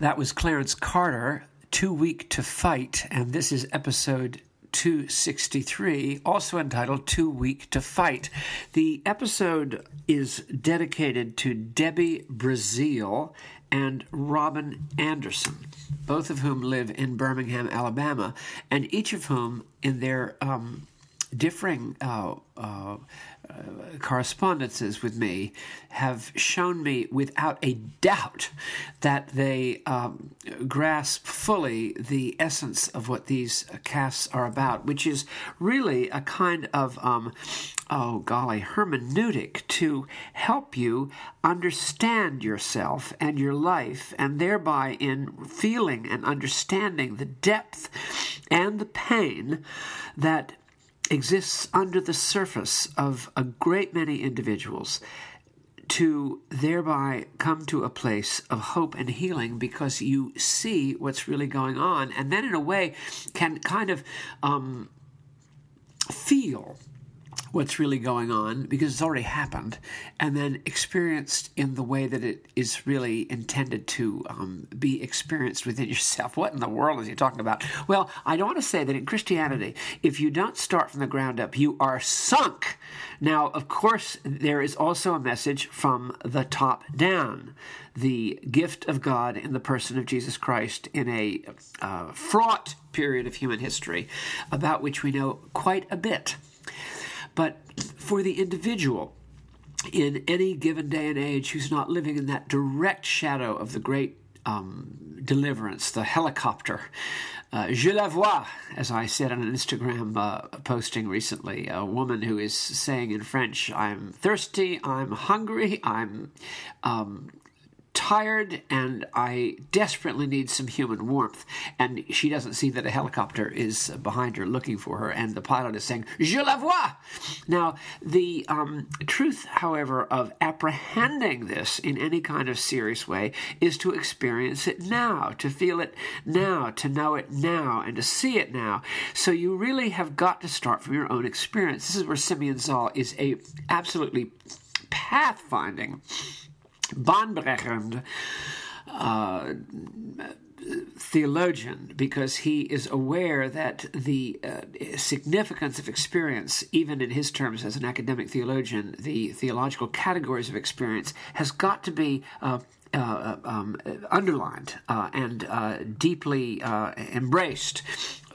That was Clarence Carter, Too Weak to Fight, and this is episode 263, also entitled Too Weak to Fight. The episode is dedicated to Debbie Brazil and Robin Anderson, both of whom live in Birmingham, Alabama, and each of whom, in their um, differing uh, uh, correspondences with me have shown me without a doubt that they um, grasp fully the essence of what these casts are about, which is really a kind of, um, oh golly, hermeneutic to help you understand yourself and your life, and thereby in feeling and understanding the depth and the pain that exists under the surface of a great many individuals to thereby come to a place of hope and healing because you see what's really going on. And then in a way can kind of um, feel what's really going on because it's already happened and then experienced in the way that it is really intended to um, be experienced within yourself. What in the world is he talking about? Well i don't want to say that in christianity if you don't start from the ground up you are sunk. Now of course there is also a message from the top down. The gift of god in the person of jesus christ in a uh, fraught period of human history about which we know quite a bit but for the individual, in any given day and age who's not living in that direct shadow of the great um, deliverance, the helicopter. Uh, je la vois, as I said on an Instagram uh, posting recently, a woman who is saying in French, I'm thirsty, I'm hungry, I'm um, tired and I desperately need some human warmth. And she doesn't see that a helicopter is behind her looking for her, and the pilot is saying, Je la vois! Now, the um, truth, however, of apprehending this in any kind of serious way is to experience it now, to feel it now, to know it now, and to see it now. So you really have got to start from your own experience. This is where Simeon Zahl is a absolutely pathfinding bahnbrechend uh, theologian because he is aware that the uh, significance of experience, even in his terms as an academic theologian, the theological categories of experience, has got to be. Uh, uh, um, underlined uh, and uh, deeply uh, embraced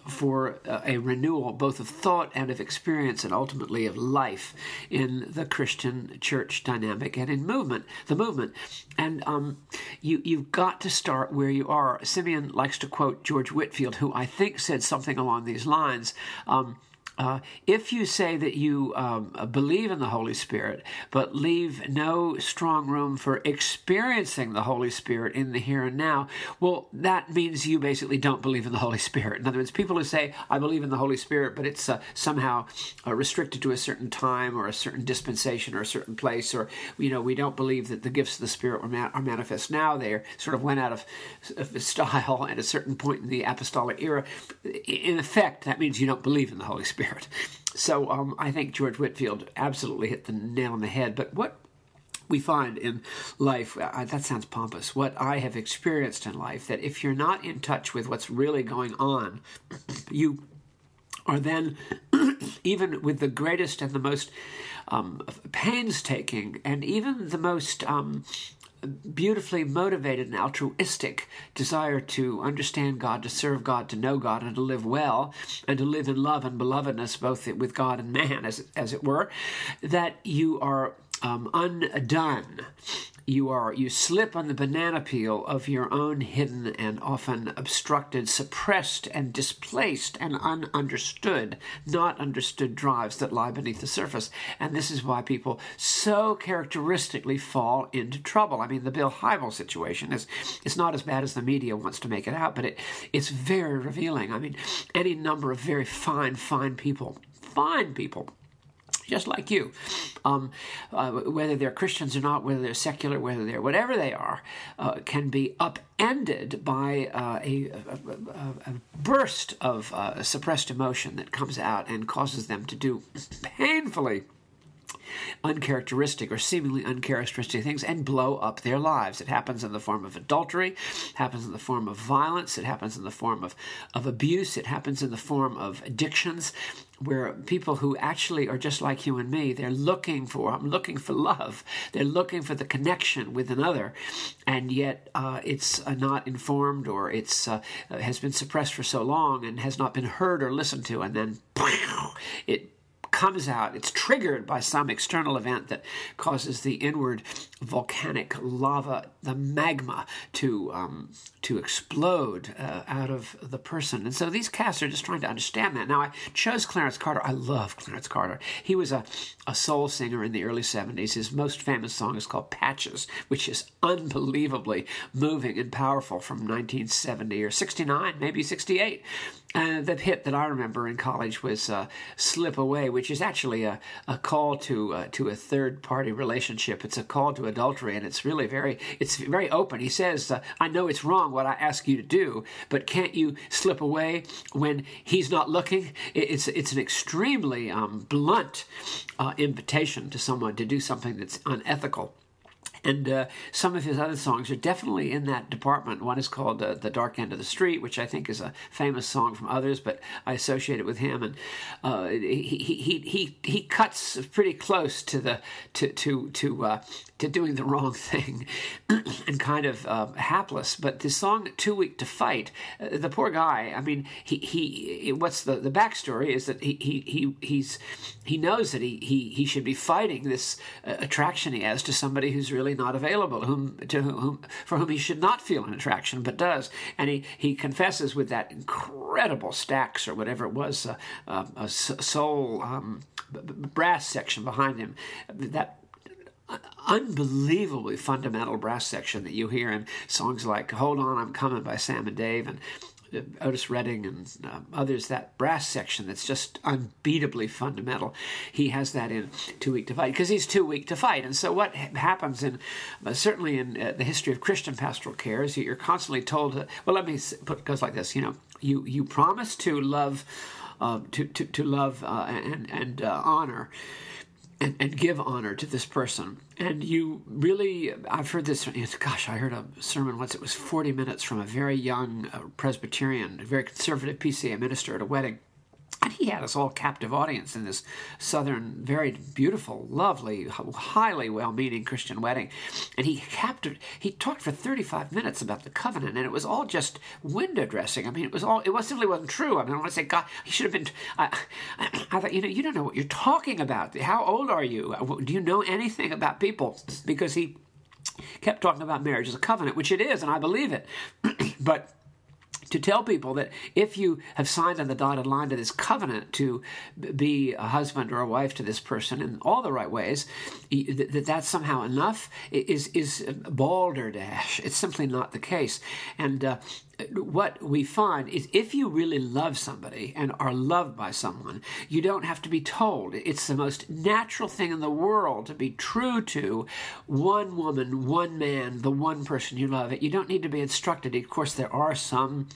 for uh, a renewal both of thought and of experience and ultimately of life in the Christian church dynamic and in movement, the movement. And um, you, you've got to start where you are. Simeon likes to quote George Whitefield, who I think said something along these lines. Um, uh, if you say that you um, believe in the Holy Spirit, but leave no strong room for experiencing the Holy Spirit in the here and now, well, that means you basically don't believe in the Holy Spirit. In other words, people who say, I believe in the Holy Spirit, but it's uh, somehow uh, restricted to a certain time or a certain dispensation or a certain place, or, you know, we don't believe that the gifts of the Spirit are, ma- are manifest now. They sort of went out of, of style at a certain point in the apostolic era. In effect, that means you don't believe in the Holy Spirit. So um, I think George Whitefield absolutely hit the nail on the head. But what we find in life, uh, that sounds pompous, what I have experienced in life, that if you're not in touch with what's really going on, you are then, even with the greatest and the most um, painstaking and even the most um, beautifully motivated and altruistic desire to understand God, to serve God, to know God, and to live well, and to live in love and belovedness both with God and man, as, as it were, that you are um, undone you are. You slip on the banana peel of your own hidden and often obstructed suppressed and displaced and ununderstood not understood drives that lie beneath the surface. And this is why people so characteristically fall into trouble. I mean the Bill Hybels situation is it's not as bad as the media wants to make it out but it it's very revealing. I mean any number of very fine fine people fine people just like you, um, uh, whether they're Christians or not, whether they're secular, whether they're whatever they are, uh, can be upended by uh, a, a, a, burst of uh, suppressed emotion that comes out and causes them to do painfully uncharacteristic or seemingly uncharacteristic things and blow up their lives. It happens in the form of adultery, it happens in the form of violence, it happens in the form of, of abuse, it happens in the form of addictions, where people who actually are just like you and me, they're looking for, I'm looking for love. They're looking for the connection with another, and yet uh, it's uh, not informed or it's uh, has been suppressed for so long and has not been heard or listened to, and then it comes out, it's triggered by some external event that causes the inward volcanic lava, the magma, to um, to explode uh, out of the person. And so these casts are just trying to understand that. Now, I chose Clarence Carter. I love Clarence Carter. He was a, a soul singer in the early 70s. His most famous song is called Patches, which is unbelievably moving and powerful from 1970 or 69, maybe 68. Uh, the hit that I remember in college was uh, "Slip Away," which is actually a, a call to uh, to a third party relationship. It's a call to adultery, and it's really very it's very open. He says, uh, "I know it's wrong what I ask you to do, but can't you slip away when he's not looking?" It's it's an extremely um, blunt uh, invitation to someone to do something that's unethical. And uh, some of his other songs are definitely in that department. One is called uh, "The Dark End of the Street," which I think is a famous song from others, but I associate it with him. And uh, he, he he he cuts pretty close to the to to to uh, to doing the wrong thing and kind of uh, hapless. But this song, Too Weak to Fight, uh, the poor guy, I mean, he, he, what's the, the backstory is that he, he, he, he's, he knows that he, he, he should be fighting this uh, attraction he has to somebody who's really not available, whom, to whom, for whom he should not feel an attraction, but does. And he, he confesses with that incredible Stax or whatever it was, uh, uh, a soul um, brass section behind him, that unbelievably fundamental brass section that you hear in songs like Hold On, I'm Coming by Sam and Dave and uh, Otis Redding and um, others, that brass section that's just unbeatably fundamental. He has that in Too Weak to Fight because he's too weak to fight. And so, what happens in uh, certainly in uh, the history of Christian pastoral care is you're constantly told, to, well, let me put it goes like this you know, you, you promise to love. Uh, to, to, to love and, and honor and, and give honor to this person. And you really, I've heard this, gosh, I heard a sermon once, it was 40 minutes from a very young uh, Presbyterian, very conservative PCA minister at a wedding. And he had us all captive audience in this southern, very beautiful, lovely, highly well-meaning Christian wedding. And he captured. He talked for 35 minutes about the covenant, and it was all just window dressing. I mean, it was all. It was simply wasn't true. I mean, I want to say, God, he should have been. I, thought, you know, you don't know what you're talking about. How old are you? Do you know anything about people? Because he kept talking about marriage as a covenant, which it is, and I believe it. but to tell people that if you have signed on the dotted line to this covenant to be a husband or a wife to this person in all the right ways, that that's somehow enough is is balderdash. It's simply not the case. And uh, what we find is if you really love somebody and are loved by someone, you don't have to be told. It's the most natural thing in the world to be true to one woman, one man, the one person you love. You don't need to be instructed. Of course, there are some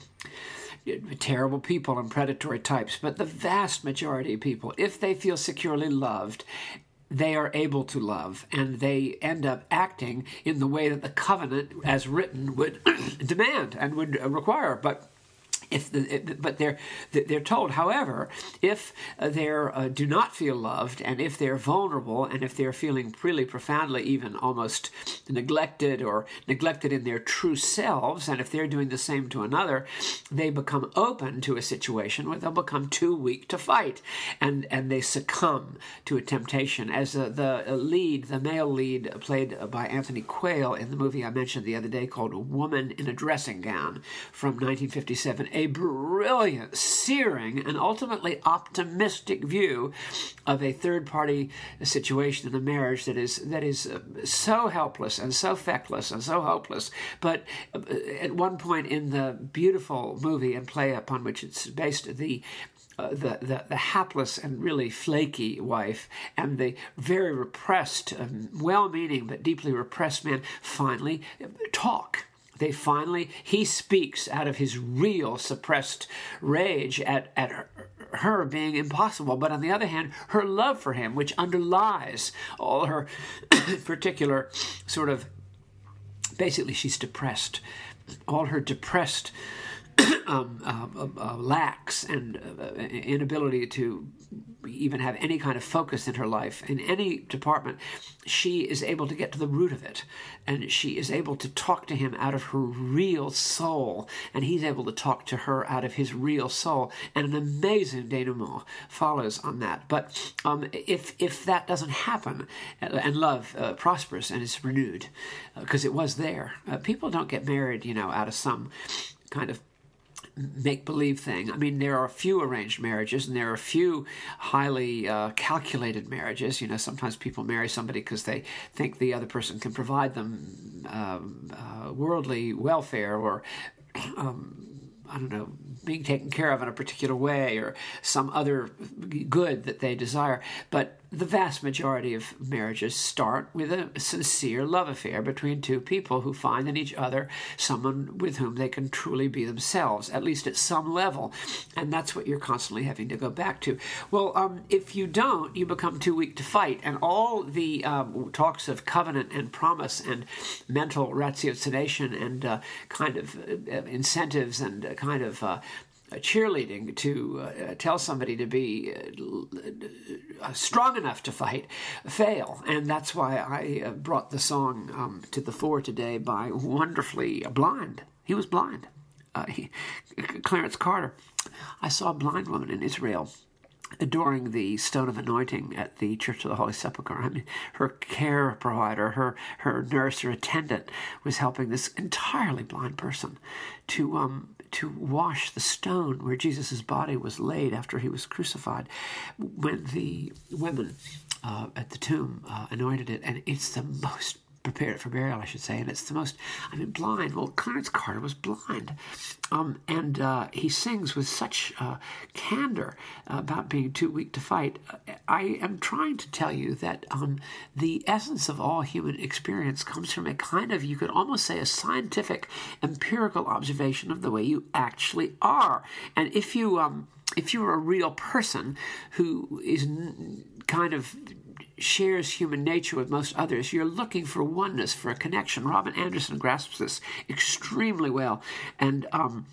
terrible people and predatory types, but the vast majority of people, if they feel securely loved they are able to love and they end up acting in the way that the covenant as written would demand and would require. But if the, but they're they're told. However if they uh, do not feel loved and if they're vulnerable and if they're feeling really profoundly even almost neglected or neglected in their true selves and if they're doing the same to another they become open to a situation where they'll become too weak to fight and and they succumb to a temptation. As uh, the lead the male lead played by Anthony Quayle in the movie I mentioned the other day called Woman in a Dressing Gown from 1957 a brilliant, searing, and ultimately optimistic view of a third party situation in a marriage that is that is uh, so helpless and so feckless and so hopeless. But uh, at one point in the beautiful movie and play upon which it's based, the uh, the, the, the, hapless and really flaky wife and the very repressed, um, well meaning but deeply repressed man finally talk they finally, he speaks out of his real suppressed rage at, at her, her being impossible. But on the other hand, her love for him, which underlies all her particular sort of basically, she's depressed. All her depressed um, uh, uh, lacks and uh, inability to even have any kind of focus in her life in any department, she is able to get to the root of it. And she is able to talk to him out of her real soul. And he's able to talk to her out of his real soul. And an amazing denouement follows on that. But um, if, if that doesn't happen and love uh, prospers and is renewed, because uh, it was there, uh, people don't get married, you know, out of some kind of make believe thing. I mean, there are a few arranged marriages and there are a few highly uh, calculated marriages. You know, sometimes people marry somebody because they think the other person can provide them um, uh, worldly welfare or. Um, I don't know, being taken care of in a particular way or some other good that they desire. But the vast majority of marriages start with a sincere love affair between two people who find in each other someone with whom they can truly be themselves, at least at some level. And that's what you're constantly having to go back to. Well, um, if you don't, you become too weak to fight. And all the um, talks of covenant and promise and mental ratiocination and uh, kind of uh, incentives and uh, kind of uh, cheerleading to uh, tell somebody to be uh, strong enough to fight fail. And that's why I uh, brought the song um, to the fore today by wonderfully blind. He was blind. Uh, he, Clarence Carter. I saw a blind woman in Israel adoring the stone of anointing at the Church of the Holy Sepulchre. I mean, her care provider, her her nurse her attendant was helping this entirely blind person to um, to wash the stone where Jesus' body was laid after he was crucified. When the women uh, at the tomb uh, anointed it, and it's the most prepared it for burial, I should say. And it's the most, I mean, blind. Well, Clarence Carter was blind. Um, and uh, he sings with such uh, candor about being too weak to fight. I am trying to tell you that um, the essence of all human experience comes from a kind of, you could almost say, a scientific, empirical observation of the way you actually are. And if you, um, if you're a real person who is kind of shares human nature with most others. You're looking for oneness, for a connection. Robin Anderson grasps this extremely well. And um,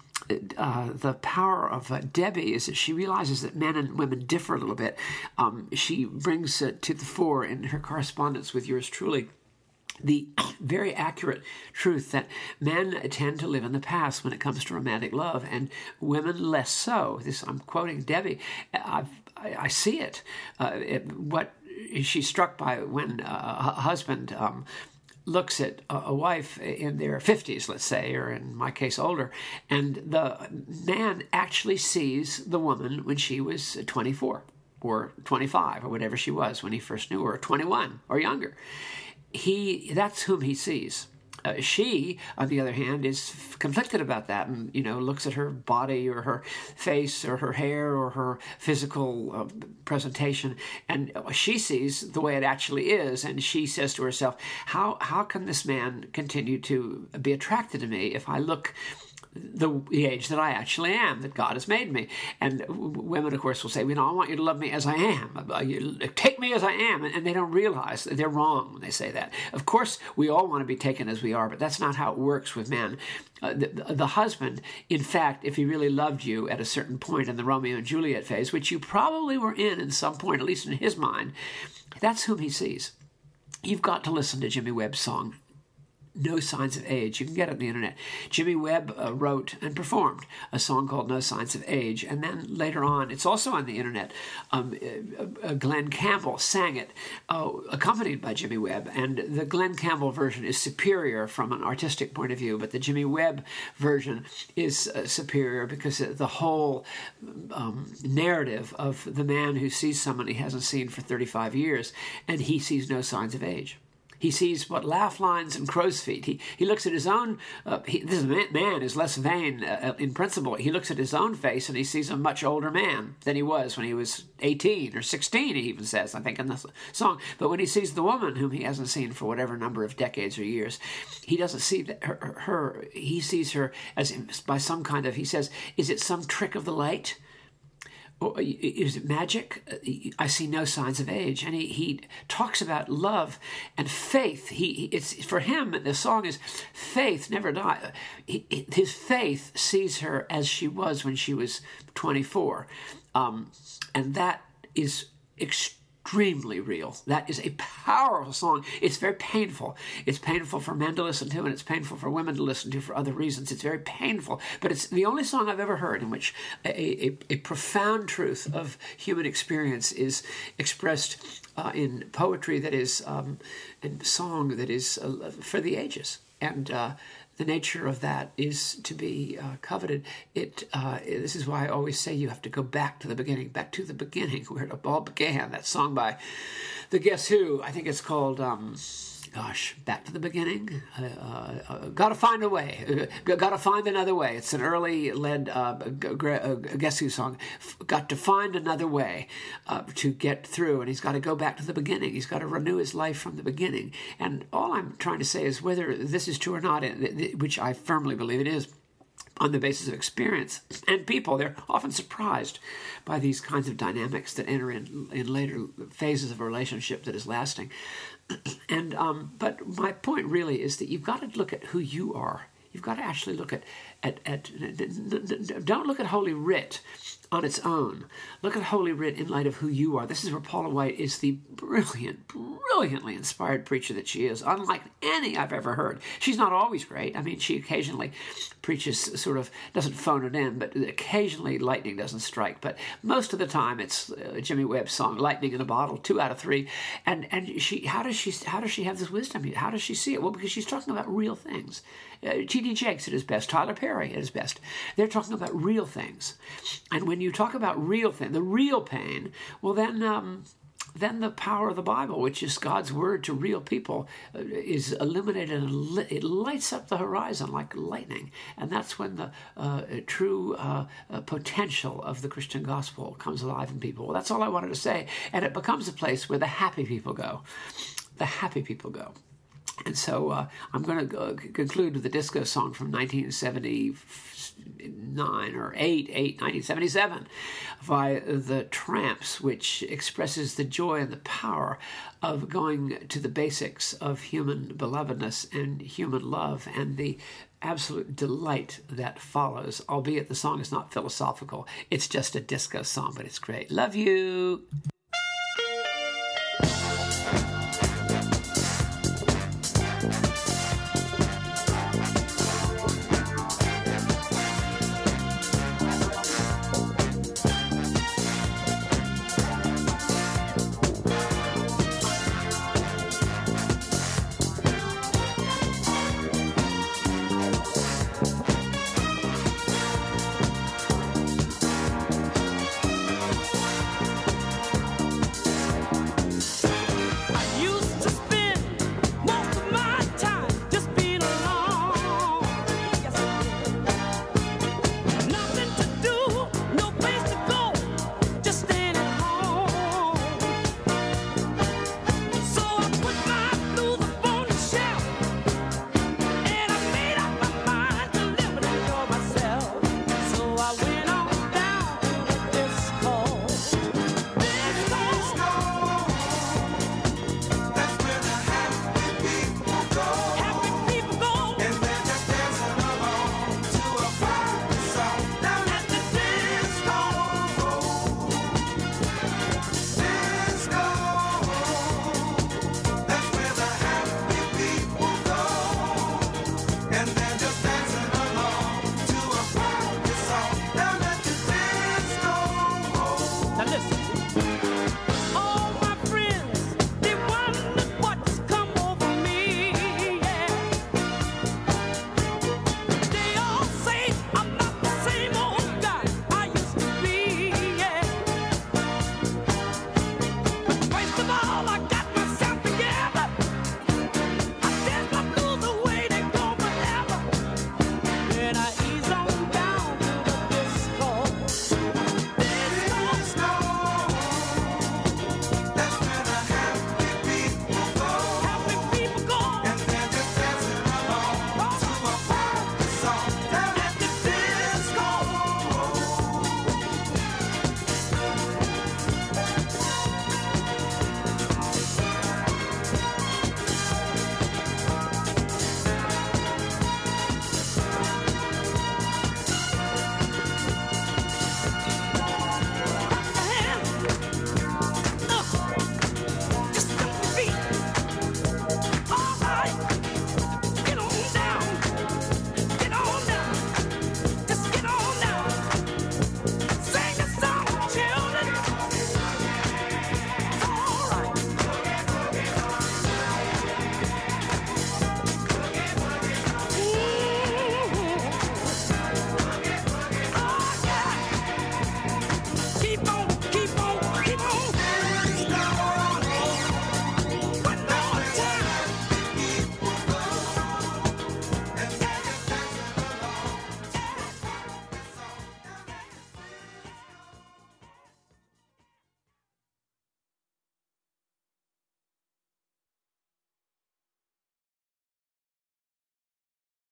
uh, the power of uh, Debbie is that she realizes that men and women differ a little bit. Um, she brings it to the fore in her correspondence with yours truly the very accurate truth that men tend to live in the past when it comes to romantic love and women less so. This I'm quoting Debbie. I've, I, see it. Uh, it. What she's struck by when uh, a husband um, looks at a wife in their 50s, let's say, or in my case, older, and the man actually sees the woman when she was 24 or 25 or whatever she was when he first knew her, or 21 or younger. He that's whom he sees. Uh, she, on the other hand, is conflicted about that and, you know, looks at her body or her face or her hair or her physical uh, presentation and she sees the way it actually is. And she says to herself, how, how can this man continue to be attracted to me if I look the, the age that I actually am, that God has made me. And women, of course, will say, you know, I want you to love me as I am. Uh, take me as I am. And they don't realize that they're wrong when they say that. Of course, we all want to be taken as we are, but that's not how it works with men. Uh, the, the, husband, in fact, if he really loved you at a certain point in the Romeo and Juliet phase, which you probably were in at some point, at least in his mind, that's whom he sees. You've got to listen to Jimmy Webb's song, no Signs of Age. You can get it on the internet. Jimmy Webb uh, wrote and performed a song called No Signs of Age. And then later on, it's also on the internet. Um, uh, uh, Glen Campbell sang it, uh, accompanied by Jimmy Webb. And the Glen Campbell version is superior from an artistic point of view, but the Jimmy Webb version is uh, superior because the whole um, narrative of the man who sees someone he hasn't seen for 35 years and he sees no signs of age. He sees what laugh lines and crow's feet. He, he looks at his own, uh, he, this man is less vain uh, uh, in principle. He looks at his own face and he sees a much older man than he was when he was 18 or 16, he even says, I think, in the song. But when he sees the woman whom he hasn't seen for whatever number of decades or years, he doesn't see her, her he sees her as by some kind of, he says, is it some trick of the light? Oh, is it magic? Uh, I see no signs of age. And he, he talks about love and faith. He, it's for him. The song is faith never die. his faith sees her as she was when she was 24, um, and that is extremely extremely real. That is a powerful song. It's very painful. It's painful for men to listen to, and it's painful for women to listen to for other reasons. It's very painful, but it's the only song I've ever heard in which a, a, a profound truth of human experience is expressed uh, in poetry that is, um, in song that is uh, for the ages. And uh, the nature of that is to be uh, coveted. It uh, this is why I always say you have to go back to the beginning, back to the beginning where it all began. That song by the Guess Who, I think it's called. Um, gosh, back to the beginning. Uh, uh, uh Got to find a way. Uh, Got to find another way. It's an early led uh, Guess Who song. Got to find another way uh, to get through, and he's got to go back to the beginning. He's got to renew his life from the beginning. And all I'm trying to say is whether this is true or not, which I firmly believe it is on the basis of experience and people. They're often surprised by these kinds of dynamics that enter in in later phases of a relationship that is lasting. And um, but my point really is that you've got to look at who you are. You've got to actually look at at, at don't look at Holy Writ on its own. Look at Holy Writ in light of who you are. This is where Paula White is the brilliant, brilliantly inspired preacher that she is, unlike any I've ever heard. She's not always great. I mean, she occasionally preaches sort of, doesn't phone it in, but occasionally lightning doesn't strike. But most of the time, it's uh, Jimmy Webb's song, Lightning in a Bottle, two out of three. And and she, how does she, how does she have this wisdom? How does she see it? Well, because she's talking about real things. Uh, T.D. Jakes at his best, Tyler Perry at his best. They're talking about real things. And when you talk about real thing, the real pain, well, then. Um, then the power of the Bible, which is God's word to real people, uh, is illuminated and it lights up the horizon like lightning. And that's when the uh, true uh, uh, potential of the Christian gospel comes alive in people. Well, that's all I wanted to say. And it becomes a place where the happy people go. The happy people go. And so uh, I'm going to conclude with the disco song from 1979 or 8, 8, 1977 by the Trammps, which expresses the joy and the power of going to the basics of human belovedness and human love and the absolute delight that follows, albeit the song is not philosophical. It's just a disco song, but it's great. Love you.